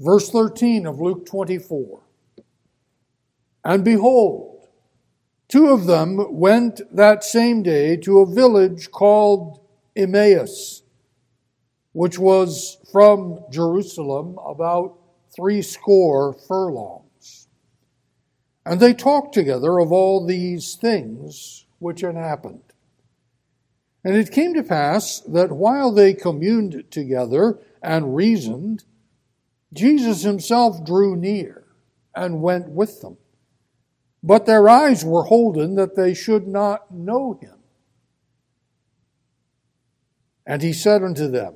Verse 13 of Luke 24. And behold, two of them went that same day to a village called Emmaus, which was from Jerusalem about three score furlongs. And they talked together of all these things which had happened. And it came to pass that while they communed together and reasoned, Jesus himself drew near and went with them. But their eyes were holden that they should not know him. And he said unto them,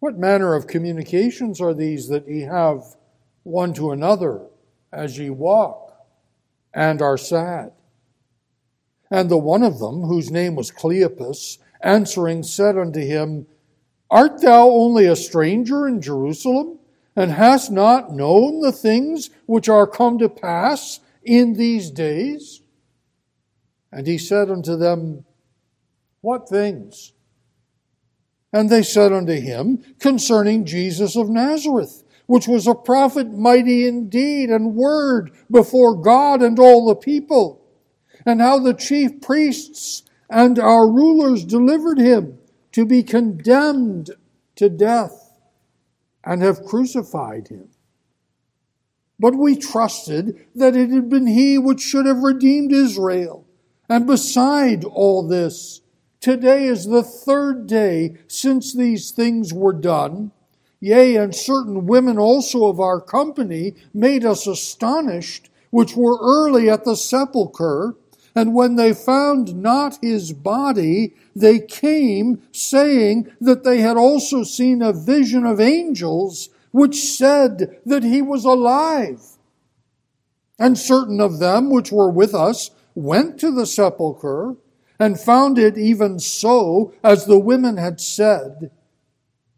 What manner of communications are these that ye have one to another as ye walk and are sad? And the one of them, whose name was Cleopas, answering said unto him, Art thou only a stranger in Jerusalem, and hast not known the things which are come to pass in these days? And he said unto them, What things? And they said unto him, Concerning Jesus of Nazareth, which was a prophet mighty in deed and word before God and all the people and how the chief priests and our rulers delivered him to be condemned to death and have crucified him. But we trusted that it had been he which should have redeemed Israel. And beside all this, today is the third day since these things were done. Yea, and certain women also of our company made us astonished, which were early at the sepulchre and when they found not his body, they came saying that they had also seen a vision of angels which said that he was alive. And certain of them which were with us went to the sepulchre and found it even so as the women had said,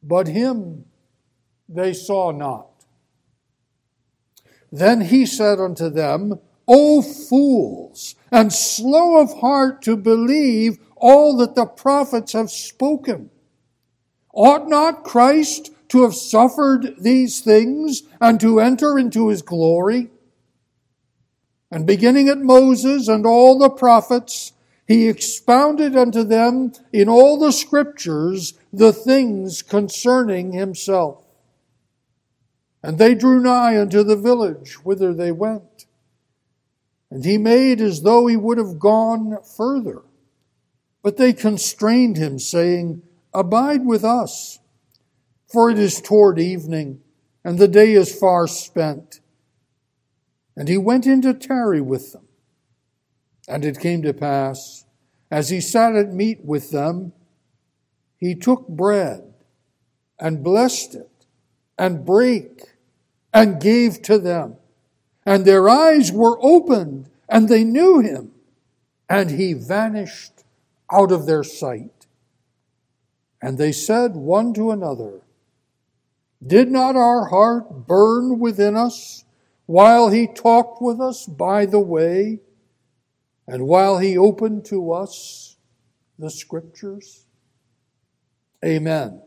but him they saw not. Then he said unto them, O fools, and slow of heart to believe all that the prophets have spoken. Ought not Christ to have suffered these things and to enter into his glory? And beginning at Moses and all the prophets, he expounded unto them in all the scriptures the things concerning himself. And they drew nigh unto the village whither they went. And he made as though he would have gone further. But they constrained him, saying, Abide with us, for it is toward evening, and the day is far spent. And he went in to tarry with them. And it came to pass, as he sat at meat with them, he took bread and blessed it and brake and gave to them and their eyes were opened, and they knew him, and he vanished out of their sight. And they said one to another, Did not our heart burn within us while he talked with us by the way, and while he opened to us the scriptures? Amen.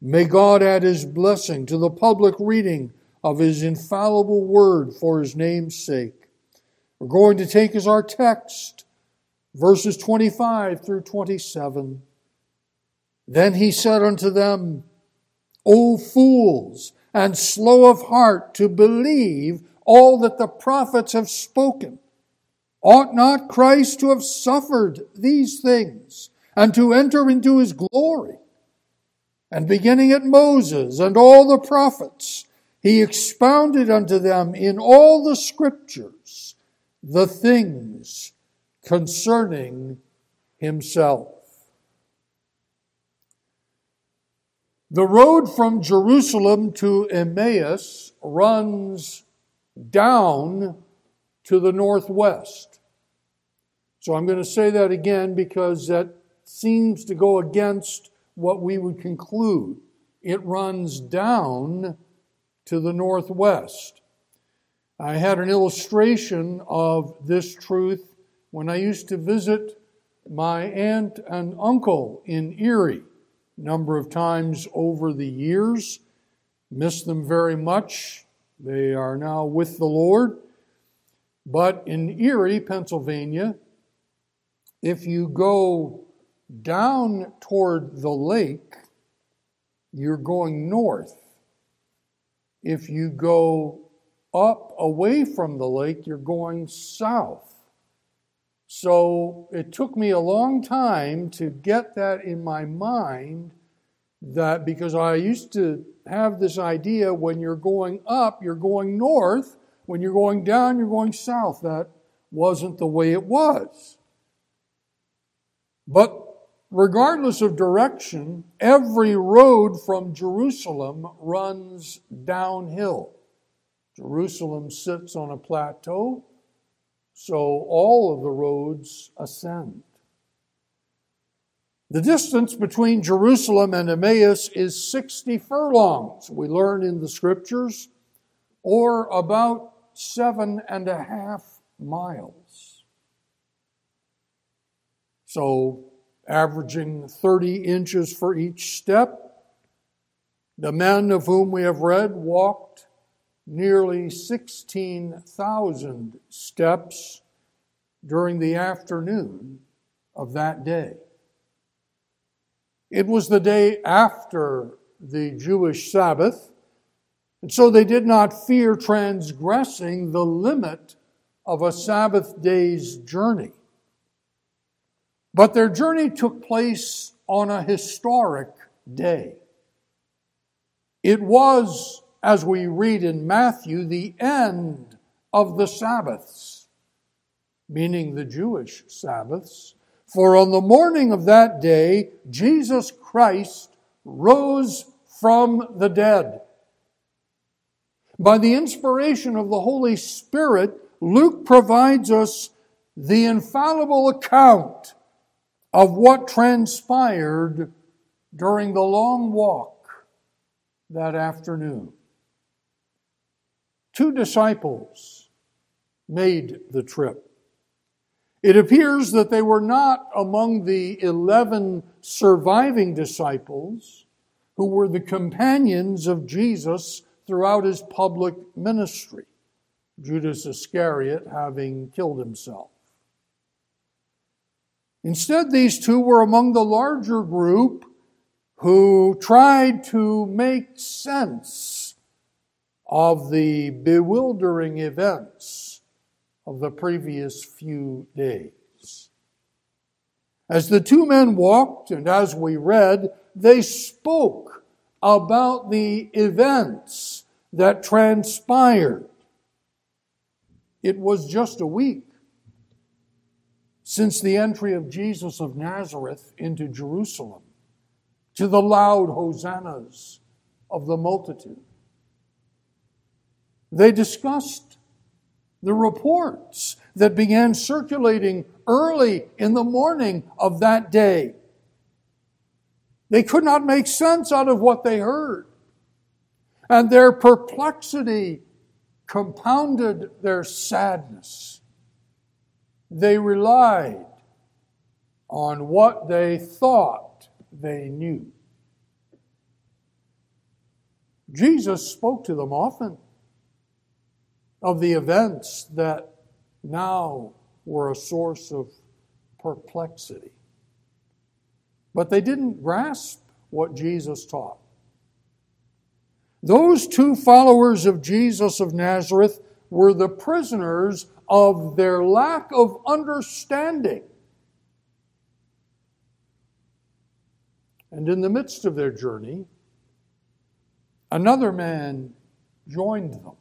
May God add his blessing to the public reading of his infallible word for his name's sake. We're going to take as our text verses 25 through 27. Then he said unto them, O fools, and slow of heart to believe all that the prophets have spoken. Ought not Christ to have suffered these things and to enter into his glory? And beginning at Moses and all the prophets, he expounded unto them in all the scriptures the things concerning himself. The road from Jerusalem to Emmaus runs down to the northwest. So I'm going to say that again because that seems to go against what we would conclude. It runs down to the northwest. I had an illustration of this truth when I used to visit my aunt and uncle in Erie a number of times over the years. miss them very much. They are now with the Lord. But in Erie, Pennsylvania, if you go down toward the lake, you're going north. If you go up away from the lake, you're going south. So it took me a long time to get that in my mind that because I used to have this idea when you're going up, you're going north, when you're going down, you're going south. That wasn't the way it was. But regardless of direction, every road from Jerusalem runs downhill. Jerusalem sits on a plateau, so all of the roads ascend. The distance between Jerusalem and Emmaus is 60 furlongs, we learn in the scriptures, or about seven and a half miles. So, averaging 30 inches for each step, the men of whom we have read walked nearly 16,000 steps during the afternoon of that day. It was the day after the Jewish Sabbath, and so they did not fear transgressing the limit of a Sabbath day's journey. But their journey took place on a historic day. It was, as we read in Matthew, the end of the Sabbaths, meaning the Jewish Sabbaths, for on the morning of that day, Jesus Christ rose from the dead. By the inspiration of the Holy Spirit, Luke provides us the infallible account of what transpired during the long walk that afternoon. Two disciples made the trip. It appears that they were not among the 11 surviving disciples who were the companions of Jesus throughout his public ministry, Judas Iscariot having killed himself. Instead, these two were among the larger group who tried to make sense of the bewildering events of the previous few days. As the two men walked, and as we read, they spoke about the events that transpired. It was just a week since the entry of Jesus of Nazareth into Jerusalem to the loud hosannas of the multitude. They discussed the reports that began circulating early in the morning of that day. They could not make sense out of what they heard. And their perplexity compounded their sadness. They relied on what they thought they knew. Jesus spoke to them often of the events that now were a source of perplexity. But they didn't grasp what Jesus taught. Those two followers of Jesus of Nazareth were the prisoners of their lack of understanding. And in the midst of their journey, another man joined them.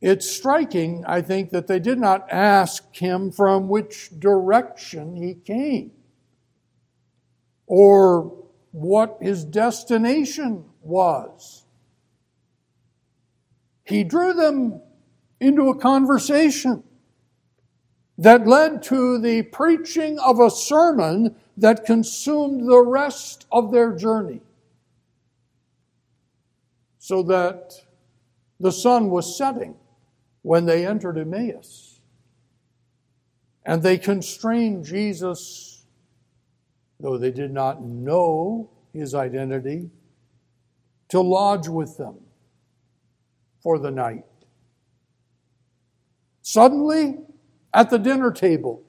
It's striking, I think, that they did not ask him from which direction he came or what his destination was. He drew them into a conversation that led to the preaching of a sermon that consumed the rest of their journey. So that the sun was setting when they entered Emmaus. And they constrained Jesus, though they did not know his identity, to lodge with them for the night. Suddenly, at the dinner table,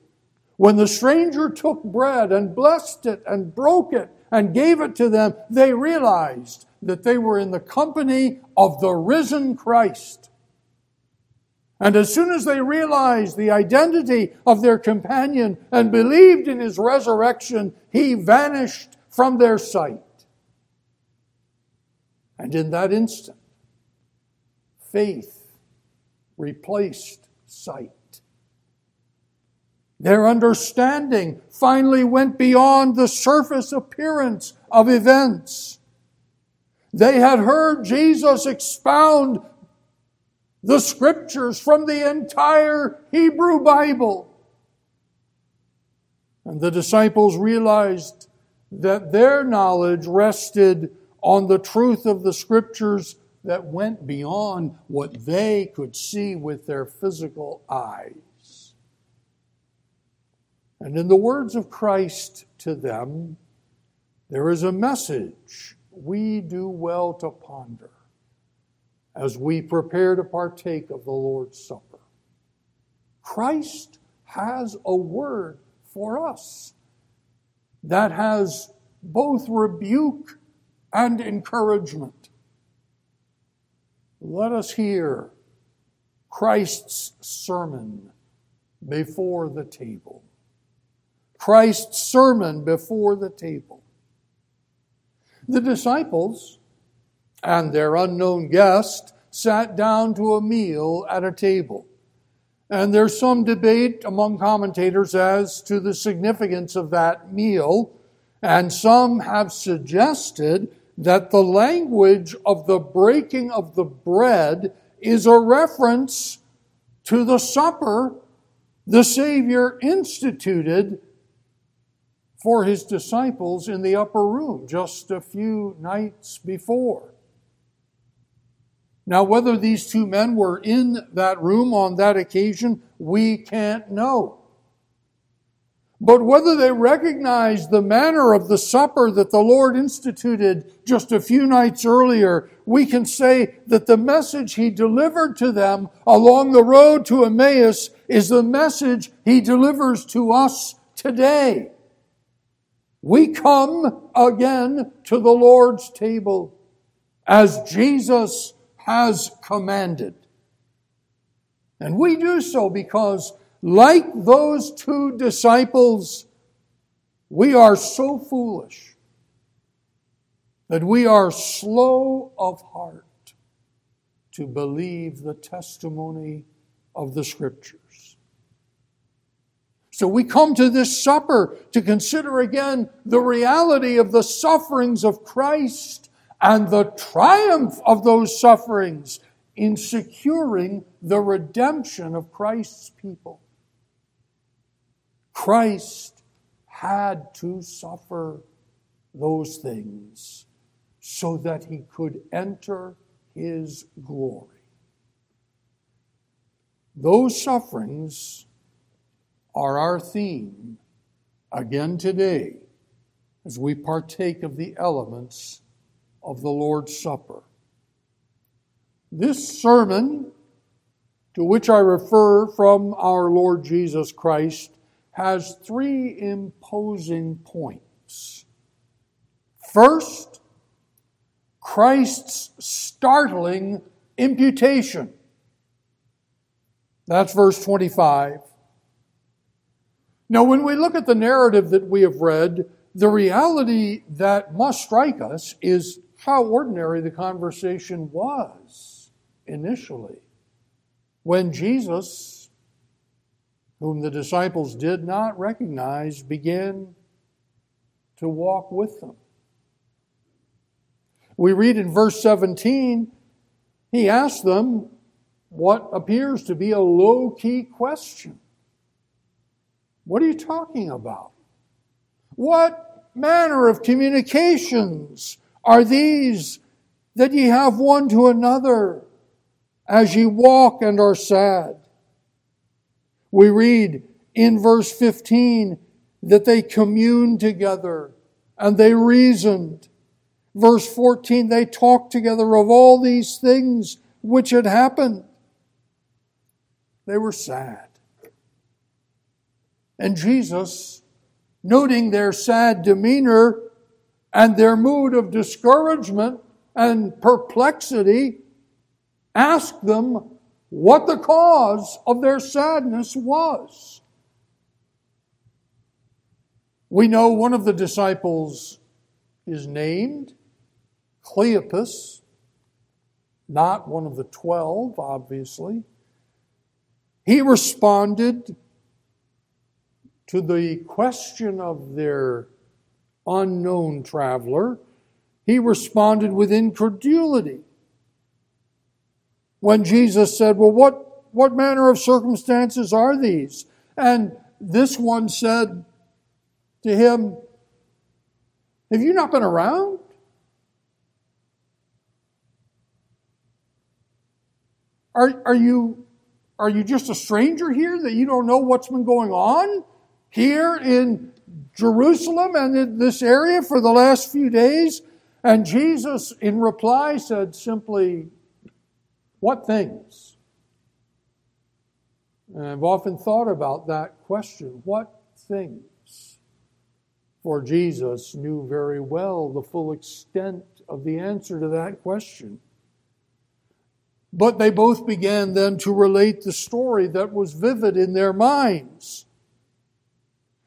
when the stranger took bread and blessed it and broke it and gave it to them, they realized that they were in the company of the risen Christ. And as soon as they realized the identity of their companion and believed in his resurrection, he vanished from their sight. And in that instant, faith replaced sight. Their understanding finally went beyond the surface appearance of events. They had heard Jesus expound the scriptures from the entire Hebrew Bible. And the disciples realized that their knowledge rested on the truth of the scriptures that went beyond what they could see with their physical eyes. And in the words of Christ to them, there is a message we do well to ponder as we prepare to partake of the Lord's Supper. Christ has a word for us that has both rebuke and encouragement. Let us hear Christ's sermon before the table. Christ's sermon before the table. The disciples and their unknown guest sat down to a meal at a table. And there's some debate among commentators as to the significance of that meal, and some have suggested that the language of the breaking of the bread is a reference to the supper the Savior instituted for his disciples in the upper room just a few nights before. Now, whether these two men were in that room on that occasion, we can't know. But whether they recognized the manner of the supper that the Lord instituted just a few nights earlier, we can say that the message he delivered to them along the road to Emmaus is the message he delivers to us today. We come again to the Lord's table as Jesus has commanded. And we do so because, like those two disciples, we are so foolish that we are slow of heart to believe the testimony of the Scriptures. So we come to this supper to consider again the reality of the sufferings of Christ and the triumph of those sufferings in securing the redemption of Christ's people. Christ had to suffer those things so that he could enter his glory. Those sufferings are our theme again today as we partake of the elements of the Lord's Supper. This sermon, to which I refer from our Lord Jesus Christ, has three imposing points. First, Christ's startling imputation. That's verse 25. Now, when we look at the narrative that we have read, the reality that must strike us is how ordinary the conversation was initially. When Jesus, whom the disciples did not recognize, began to walk with them. We read in verse 17, he asked them what appears to be a low key question. What are you talking about? What manner of communications are these that ye have one to another as ye walk and are sad. We read in verse 15 that they communed together and they reasoned verse 14, they talked together of all these things which had happened. They were sad. And Jesus, noting their sad demeanor and their mood of discouragement and perplexity, asked them what the cause of their sadness was. We know one of the disciples is named Cleopas, not one of the twelve, obviously. He responded to the question of their unknown traveler, he responded with incredulity. When Jesus said, Well, what, what manner of circumstances are these? And this one said to him, Have you not been around? Are, are, you, are you just a stranger here that you don't know what's been going on here in Jerusalem and in this area for the last few days? And Jesus, in reply, said simply, What things? And I've often thought about that question. What things? For Jesus knew very well the full extent of the answer to that question. But they both began then to relate the story that was vivid in their minds.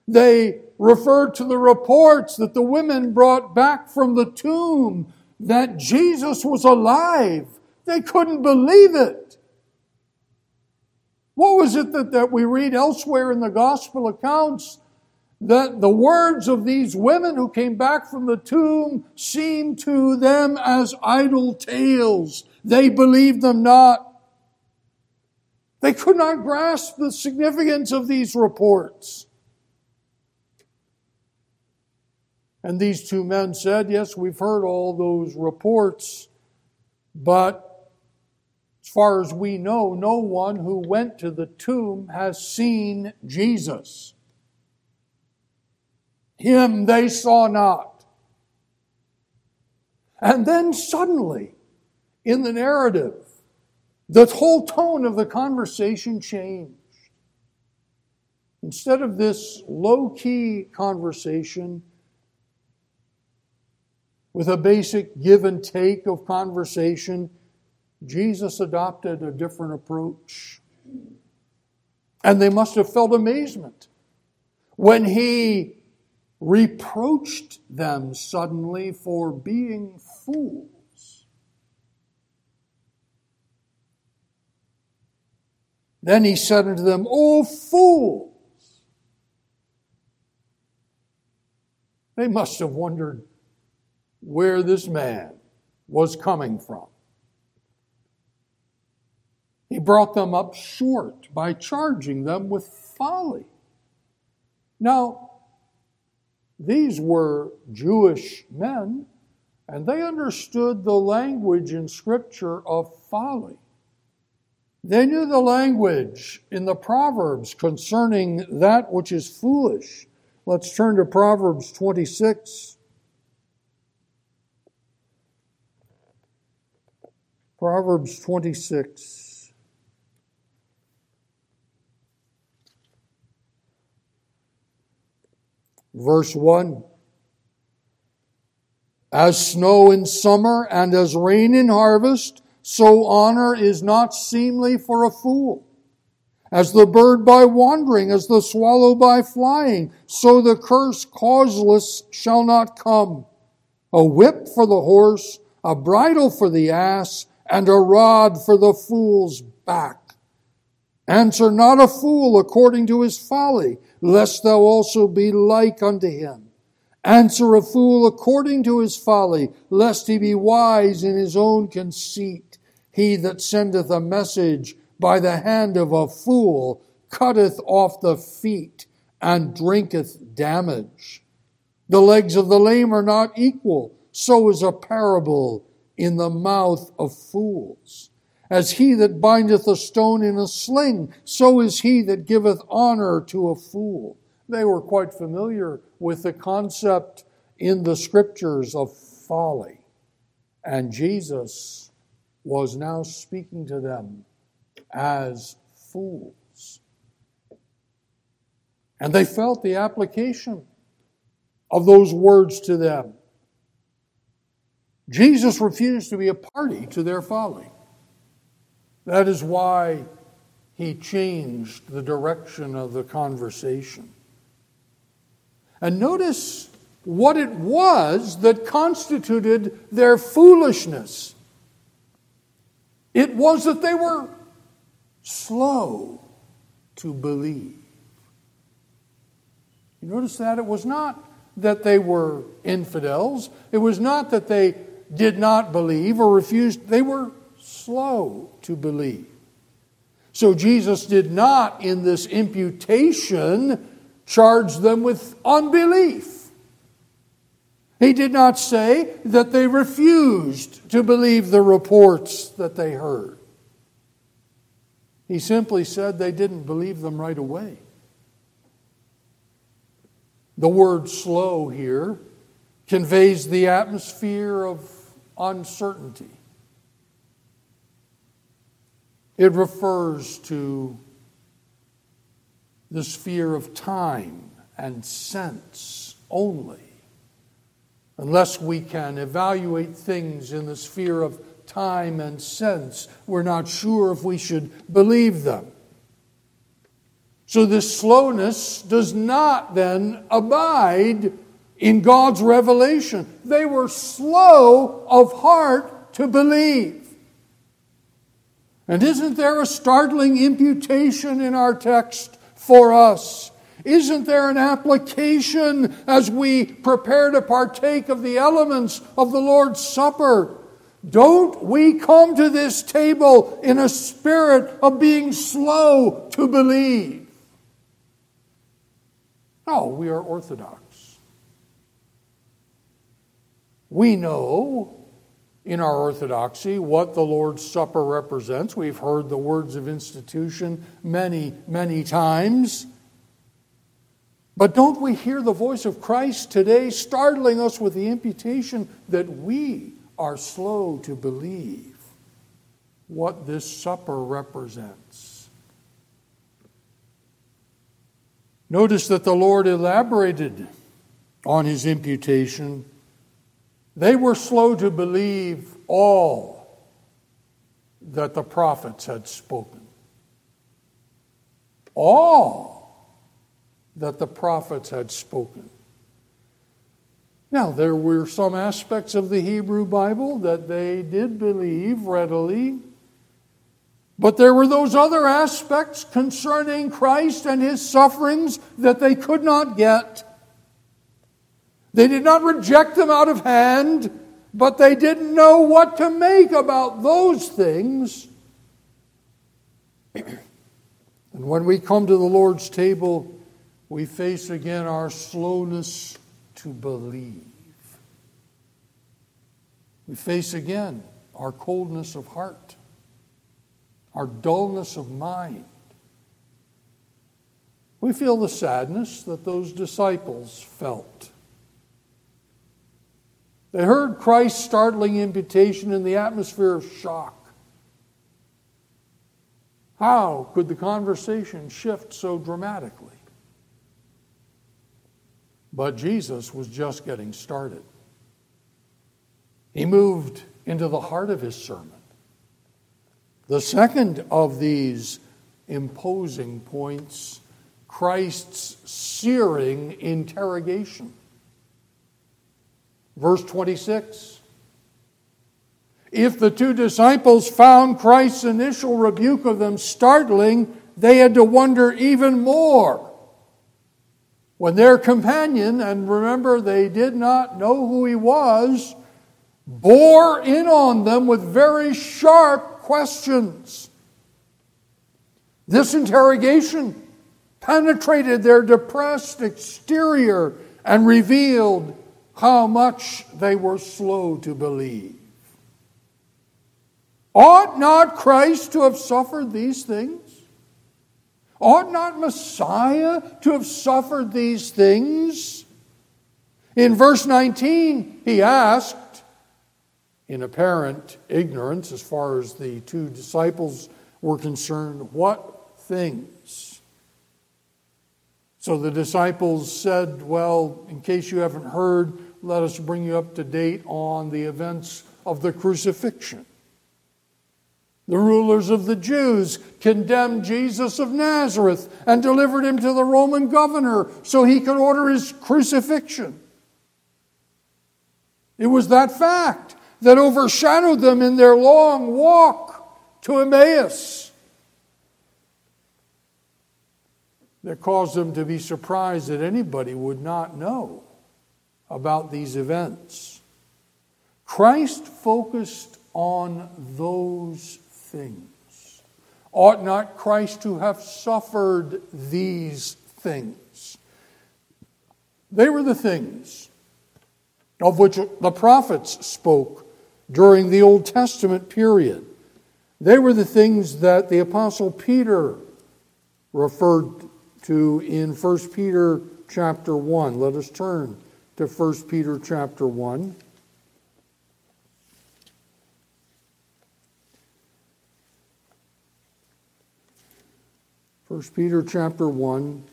They referred to the reports that the women brought back from the tomb that Jesus was alive. They couldn't believe it. What was it that, that we read elsewhere in the gospel accounts? That the words of these women who came back from the tomb seemed to them as idle tales. They believed them not. They could not grasp the significance of these reports. And these two men said, Yes, we've heard all those reports, but as far as we know, no one who went to the tomb has seen Jesus. Him they saw not. And then suddenly, in the narrative, the whole tone of the conversation changed. Instead of this low key conversation, with a basic give and take of conversation, Jesus adopted a different approach. And they must have felt amazement when he reproached them suddenly for being fools. Then he said unto them, O fools! They must have wondered where this man was coming from. He brought them up short by charging them with folly. Now, these were Jewish men, and they understood the language in Scripture of folly. They knew the language in the Proverbs concerning that which is foolish. Let's turn to Proverbs 26. Proverbs 26. Verse 1 As snow in summer and as rain in harvest, so honor is not seemly for a fool. As the bird by wandering, as the swallow by flying, so the curse causeless shall not come. A whip for the horse, a bridle for the ass, and a rod for the fool's back. Answer not a fool according to his folly, lest thou also be like unto him. Answer a fool according to his folly, lest he be wise in his own conceit. He that sendeth a message by the hand of a fool cutteth off the feet and drinketh damage. The legs of the lame are not equal, so is a parable in the mouth of fools. As he that bindeth a stone in a sling, so is he that giveth honor to a fool. They were quite familiar with the concept in the scriptures of folly. And Jesus was now speaking to them as fools. And they felt the application of those words to them. Jesus refused to be a party to their folly. That is why he changed the direction of the conversation. And notice what it was that constituted their foolishness. It was that they were slow to believe. You notice that? It was not that they were infidels, it was not that they did not believe or refused, they were slow to believe. So Jesus did not, in this imputation, charge them with unbelief. He did not say that they refused to believe the reports that they heard. He simply said they didn't believe them right away. The word slow here conveys the atmosphere of uncertainty. It refers to the sphere of time and sense only. Unless we can evaluate things in the sphere of time and sense, we're not sure if we should believe them. So, this slowness does not then abide in God's revelation. They were slow of heart to believe. And isn't there a startling imputation in our text for us? Isn't there an application as we prepare to partake of the elements of the Lord's Supper? Don't we come to this table in a spirit of being slow to believe? No, we are orthodox. We know in our orthodoxy what the Lord's Supper represents. We've heard the words of institution many, many times. But don't we hear the voice of Christ today startling us with the imputation that we are slow to believe what this supper represents? Notice that the Lord elaborated on his imputation they were slow to believe all that the prophets had spoken. All that the prophets had spoken. Now, there were some aspects of the Hebrew Bible that they did believe readily, but there were those other aspects concerning Christ and his sufferings that they could not get. They did not reject them out of hand, but they didn't know what to make about those things. and when we come to the Lord's table, we face again our slowness to believe. We face again our coldness of heart, our dullness of mind. We feel the sadness that those disciples felt. They heard Christ's startling invitation in the atmosphere of shock. How could the conversation shift so dramatically? But Jesus was just getting started. He moved into the heart of his sermon. The second of these imposing points Christ's searing interrogation. Verse 26. If the two disciples found Christ's initial rebuke of them startling, they had to wonder even more. When their companion, and remember they did not know who he was, bore in on them with very sharp questions. This interrogation penetrated their depressed exterior and revealed how much they were slow to believe. Ought not Christ to have suffered these things? Ought not Messiah to have suffered these things? In verse 19, he asked, in apparent ignorance as far as the two disciples were concerned, What things? So the disciples said, Well, in case you haven't heard, let us bring you up to date on the events of the crucifixion. The rulers of the Jews condemned Jesus of Nazareth and delivered him to the Roman governor so he could order his crucifixion. It was that fact that overshadowed them in their long walk to Emmaus that caused them to be surprised that anybody would not know about these events. Christ focused on those things. Ought not Christ to have suffered these things? They were the things of which the prophets spoke during the Old Testament period. They were the things that the Apostle Peter referred to in 1 Peter chapter 1. Let us turn to 1 Peter chapter 1. First Peter chapter 1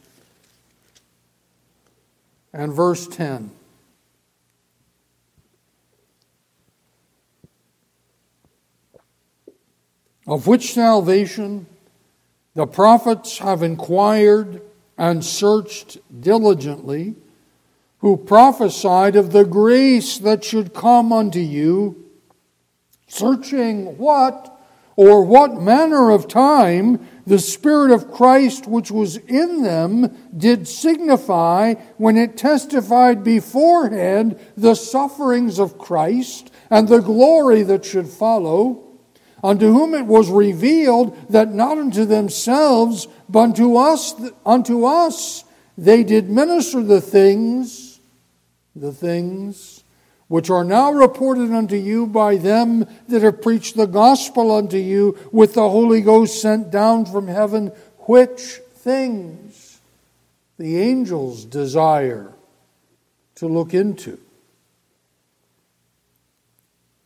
and verse 10. of which salvation the prophets have inquired and searched diligently, who prophesied of the grace that should come unto you, searching what or what manner of time the Spirit of Christ which was in them did signify when it testified beforehand the sufferings of Christ and the glory that should follow unto whom it was revealed that not unto themselves, but unto us, unto us they did minister the things, the things which are now reported unto you by them that have preached the gospel unto you with the Holy Ghost sent down from heaven, which things the angels desire to look into.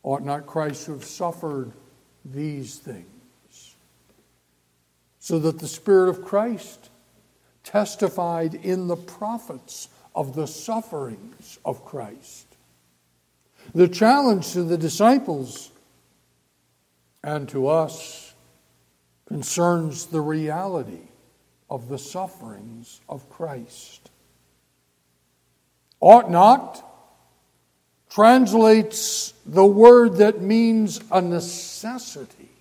Ought not Christ to have suffered these things, so that the Spirit of Christ testified in the prophets of the sufferings of Christ. The challenge to the disciples and to us concerns the reality of the sufferings of Christ. Ought not translates the word that means a necessity.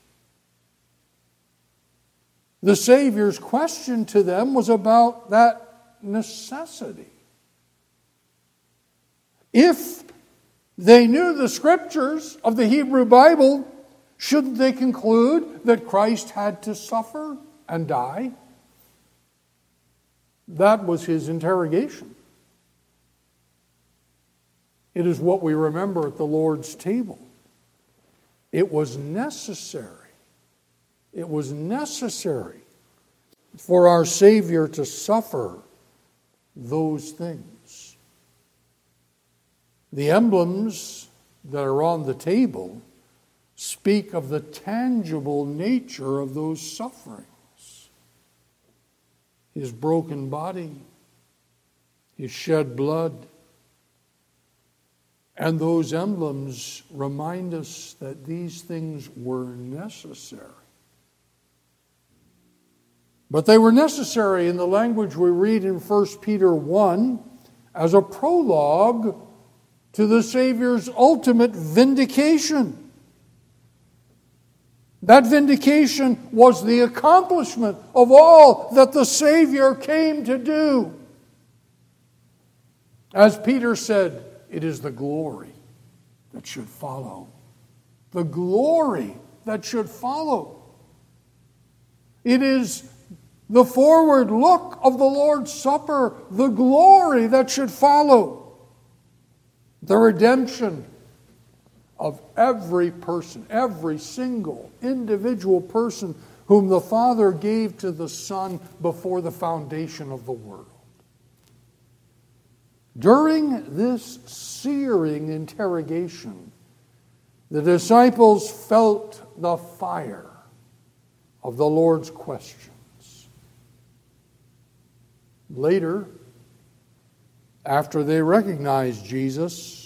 The Savior's question to them was about that necessity. If they knew the scriptures of the Hebrew Bible, shouldn't they conclude that Christ had to suffer and die? That was his interrogation. It is what we remember at the Lord's table. It was necessary. It was necessary for our Savior to suffer those things. The emblems that are on the table speak of the tangible nature of those sufferings. His broken body, his shed blood, and those emblems remind us that these things were necessary. But they were necessary in the language we read in 1 Peter 1 as a prologue to the Savior's ultimate vindication. That vindication was the accomplishment of all that the Savior came to do. As Peter said, it is the glory that should follow. The glory that should follow. It is the forward look of the Lord's Supper, the glory that should follow. The redemption of every person, every single individual person whom the Father gave to the Son before the foundation of the world. During this searing interrogation, the disciples felt the fire of the Lord's questions. Later, after they recognized Jesus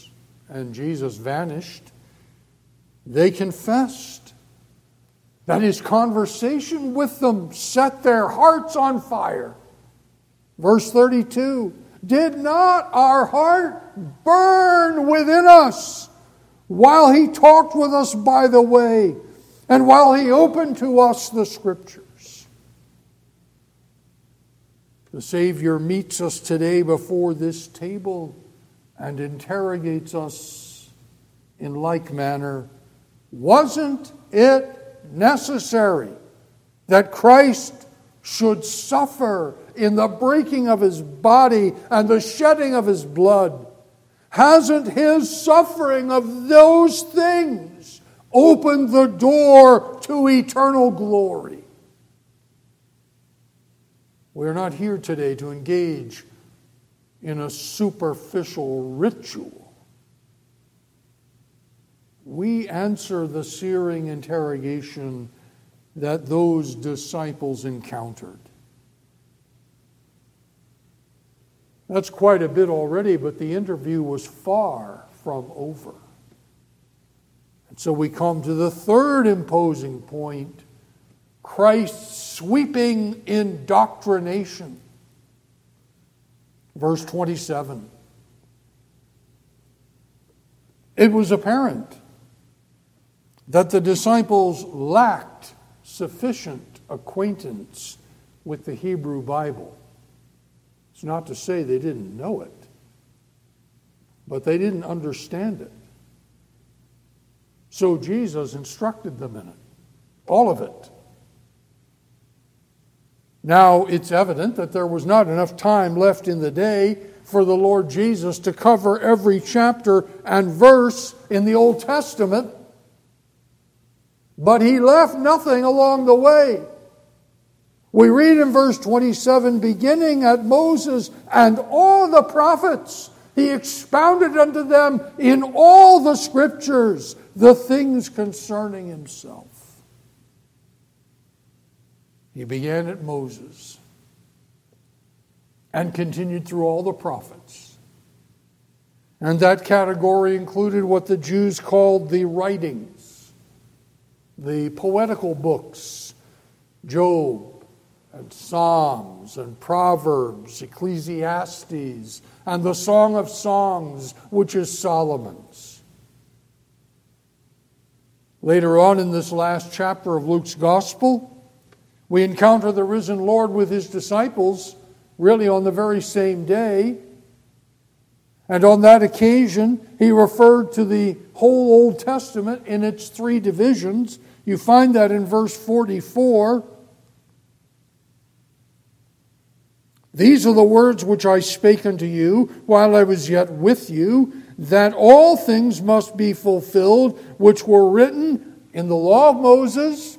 and Jesus vanished, they confessed that his conversation with them set their hearts on fire. Verse 32 Did not our heart burn within us while he talked with us by the way and while he opened to us the scriptures? The Savior meets us today before this table and interrogates us in like manner. Wasn't it necessary that Christ should suffer in the breaking of his body and the shedding of his blood? Hasn't his suffering of those things opened the door to eternal glory? We're not here today to engage in a superficial ritual we answer the searing interrogation that those disciples encountered. That's quite a bit already, but the interview was far from over. And so we come to the third imposing point Christ's sweeping indoctrination. Verse 27. It was apparent that the disciples lacked sufficient acquaintance with the Hebrew Bible. It's not to say they didn't know it, but they didn't understand it. So Jesus instructed them in it, all of it. Now, it's evident that there was not enough time left in the day for the Lord Jesus to cover every chapter and verse in the Old Testament but he left nothing along the way. We read in verse 27 beginning at Moses and all the prophets, he expounded unto them in all the scriptures the things concerning himself. He began at Moses and continued through all the prophets. And that category included what the Jews called the writings the poetical books, Job and Psalms and Proverbs, Ecclesiastes, and the Song of Songs, which is Solomon's. Later on in this last chapter of Luke's Gospel, we encounter the risen Lord with his disciples, really on the very same day. And on that occasion, he referred to the whole Old Testament in its three divisions. You find that in verse 44. These are the words which I spake unto you while I was yet with you, that all things must be fulfilled which were written in the law of Moses,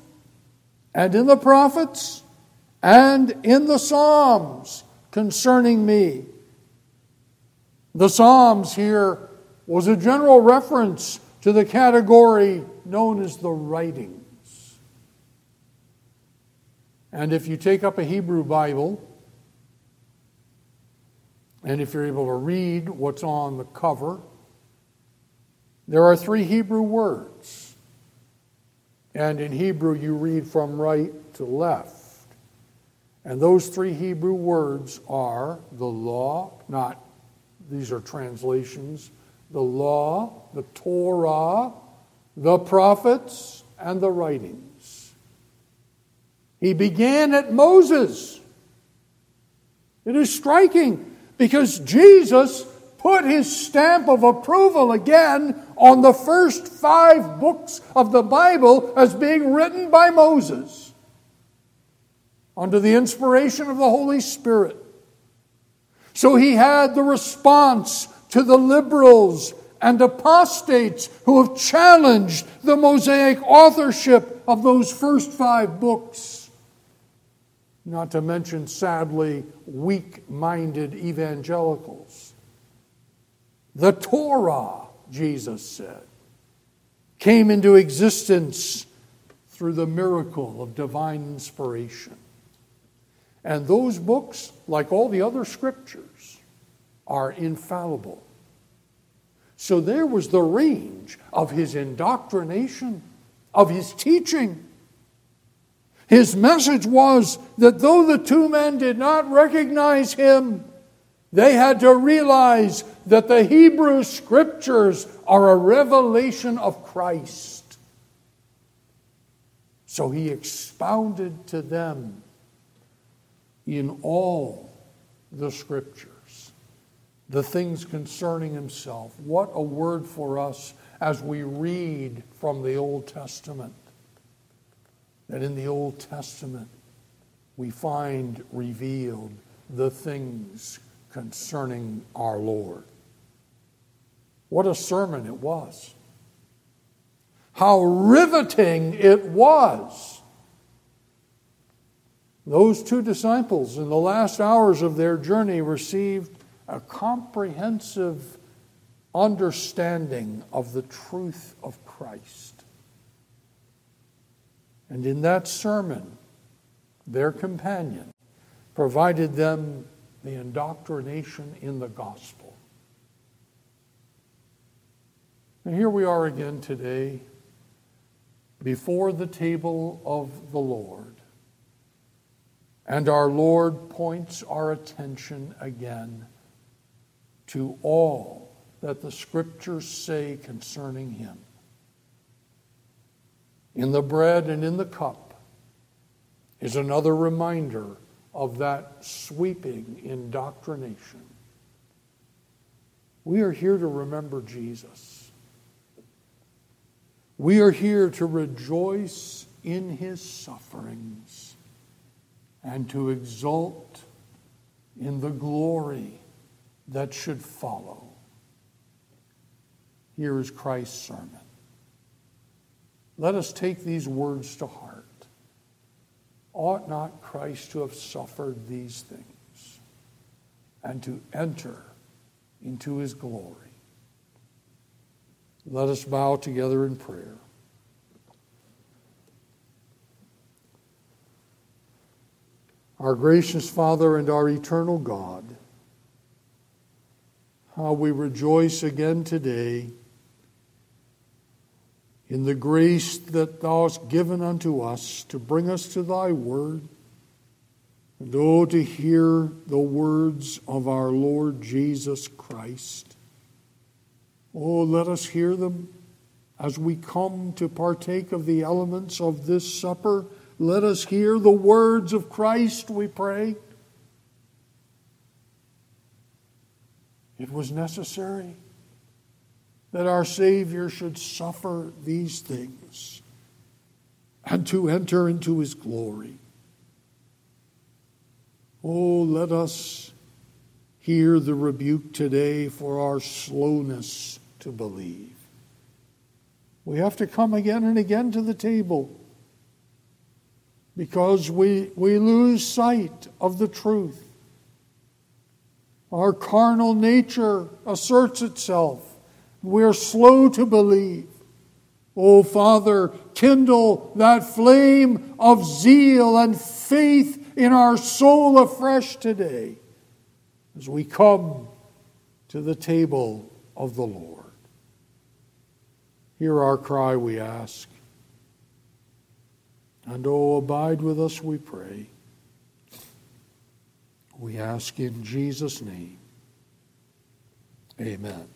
and in the prophets, and in the Psalms concerning me. The Psalms here was a general reference to the category known as the writings. And if you take up a Hebrew Bible, and if you're able to read what's on the cover, there are three Hebrew words. And in Hebrew, you read from right to left. And those three Hebrew words are the law, not these are translations the law, the Torah, the prophets, and the writings. He began at Moses. It is striking because Jesus put his stamp of approval again on the first five books of the Bible as being written by Moses under the inspiration of the Holy Spirit. So he had the response to the liberals and apostates who have challenged the Mosaic authorship of those first five books. Not to mention, sadly, weak minded evangelicals The Torah, Jesus said, came into existence through the miracle of divine inspiration. And those books, like all the other scriptures, are infallible. So there was the range of his indoctrination, of his teaching. His message was that though the two men did not recognize him, they had to realize that the Hebrew scriptures are a revelation of Christ. So he expounded to them in all the scriptures the things concerning himself. What a word for us as we read from the Old Testament. That in the Old Testament we find revealed the things concerning our Lord. What a sermon it was. How riveting it was. Those two disciples, in the last hours of their journey, received a comprehensive understanding of the truth of Christ. And in that sermon, their companion provided them the indoctrination in the gospel. And here we are again today before the table of the Lord. And our Lord points our attention again to all that the scriptures say concerning him. In the bread and in the cup is another reminder of that sweeping indoctrination. We are here to remember Jesus. We are here to rejoice in his sufferings and to exult in the glory that should follow. Here is Christ's sermon. Let us take these words to heart. Ought not Christ to have suffered these things and to enter into his glory? Let us bow together in prayer. Our gracious Father and our eternal God, how we rejoice again today in the grace that thou hast given unto us to bring us to thy word, and oh, to hear the words of our Lord Jesus Christ. Oh, let us hear them as we come to partake of the elements of this supper. Let us hear the words of Christ, we pray. It was necessary that our Savior should suffer these things and to enter into his glory. Oh, let us hear the rebuke today for our slowness to believe. We have to come again and again to the table because we, we lose sight of the truth. Our carnal nature asserts itself. We are slow to believe. Oh, Father, kindle that flame of zeal and faith in our soul afresh today as we come to the table of the Lord. Hear our cry, we ask. And oh, abide with us, we pray. We ask in Jesus' name. Amen.